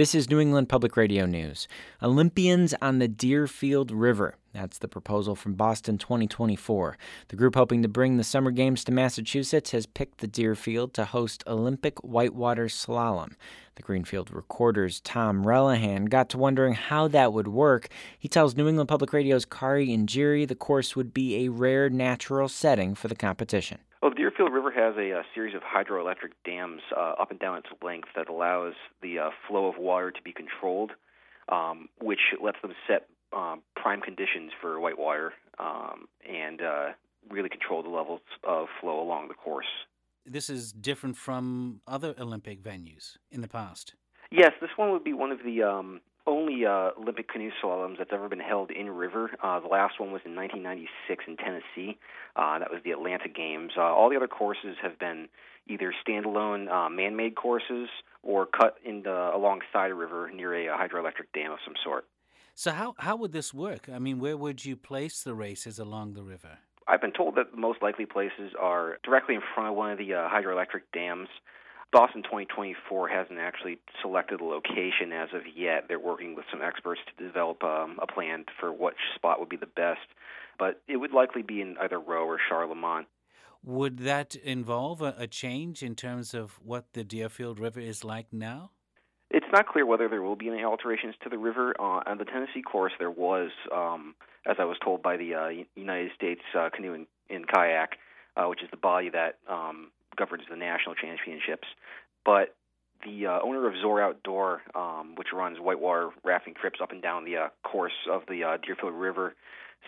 This is New England Public Radio News. Olympians on the Deerfield River. That's the proposal from Boston 2024. The group hoping to bring the Summer Games to Massachusetts has picked the Deerfield to host Olympic whitewater slalom. The Greenfield Recorder's Tom Relihan got to wondering how that would work. He tells New England Public Radio's Kari Injiri the course would be a rare natural setting for the competition. Well, the Deerfield River has a, a series of hydroelectric dams uh, up and down its length that allows the uh, flow of water to be controlled, um, which lets them set um, prime conditions for whitewater um, and uh, really control the levels of flow along the course. This is different from other Olympic venues in the past. Yes, this one would be one of the um, only uh, Olympic canoe slaloms that's ever been held in river. Uh, the last one was in 1996 in Tennessee. Uh, that was the Atlanta Games. Uh, all the other courses have been either standalone uh, man-made courses or cut in the, alongside a river near a, a hydroelectric dam of some sort. So how how would this work? I mean, where would you place the races along the river? I've been told that the most likely places are directly in front of one of the uh, hydroelectric dams. Boston 2024 hasn't actually selected a location as of yet. They're working with some experts to develop um, a plan for which spot would be the best, but it would likely be in either Rowe or Charlemont. Would that involve a, a change in terms of what the Deerfield River is like now? It's not clear whether there will be any alterations to the river. Uh, on the Tennessee course, there was, um, as I was told by the uh, United States uh, Canoe and, and Kayak, uh, which is the body that um, governs the national championships. But the uh, owner of Zoar Outdoor, um, which runs whitewater rafting trips up and down the uh, course of the uh, Deerfield River,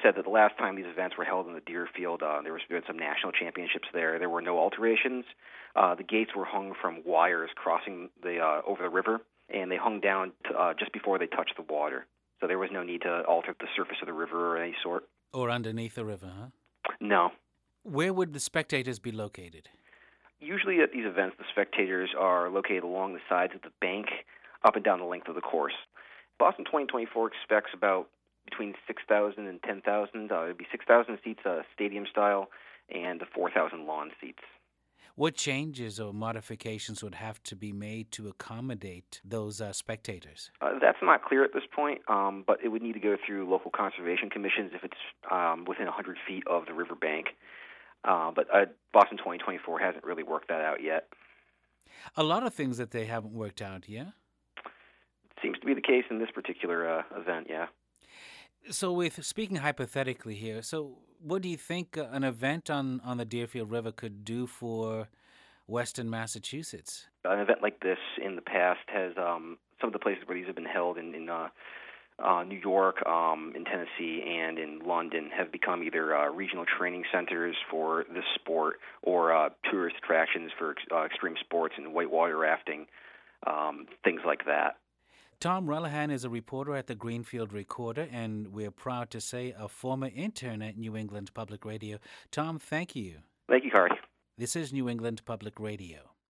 said that the last time these events were held in the Deerfield, uh, there was been some national championships there. There were no alterations. Uh, the gates were hung from wires crossing the uh, over the river, and they hung down to, uh, just before they touched the water. So there was no need to alter the surface of the river or any sort. Or underneath the river, huh? No. Where would the spectators be located? Usually at these events, the spectators are located along the sides of the bank, up and down the length of the course. Boston 2024 expects about between 6,000 and 10,000. Uh, it'd be 6,000 seats uh, stadium style and 4,000 lawn seats. What changes or modifications would have to be made to accommodate those uh, spectators? Uh, that's not clear at this point, um, but it would need to go through local conservation commissions if it's um, within 100 feet of the river bank. Uh, but uh, Boston 2024 hasn't really worked that out yet. A lot of things that they haven't worked out, yeah? Seems to be the case in this particular uh, event, yeah. So, with speaking hypothetically here, so what do you think uh, an event on, on the Deerfield River could do for Western Massachusetts? An event like this in the past has um, some of the places where these have been held in, in uh, uh, New York, um, in Tennessee, and in London have become either uh, regional training centers for this sport or uh, tourist attractions for uh, extreme sports and whitewater rafting, um, things like that. Tom Relihan is a reporter at the Greenfield Recorder, and we're proud to say a former intern at New England Public Radio. Tom, thank you. Thank you, Kari. This is New England Public Radio.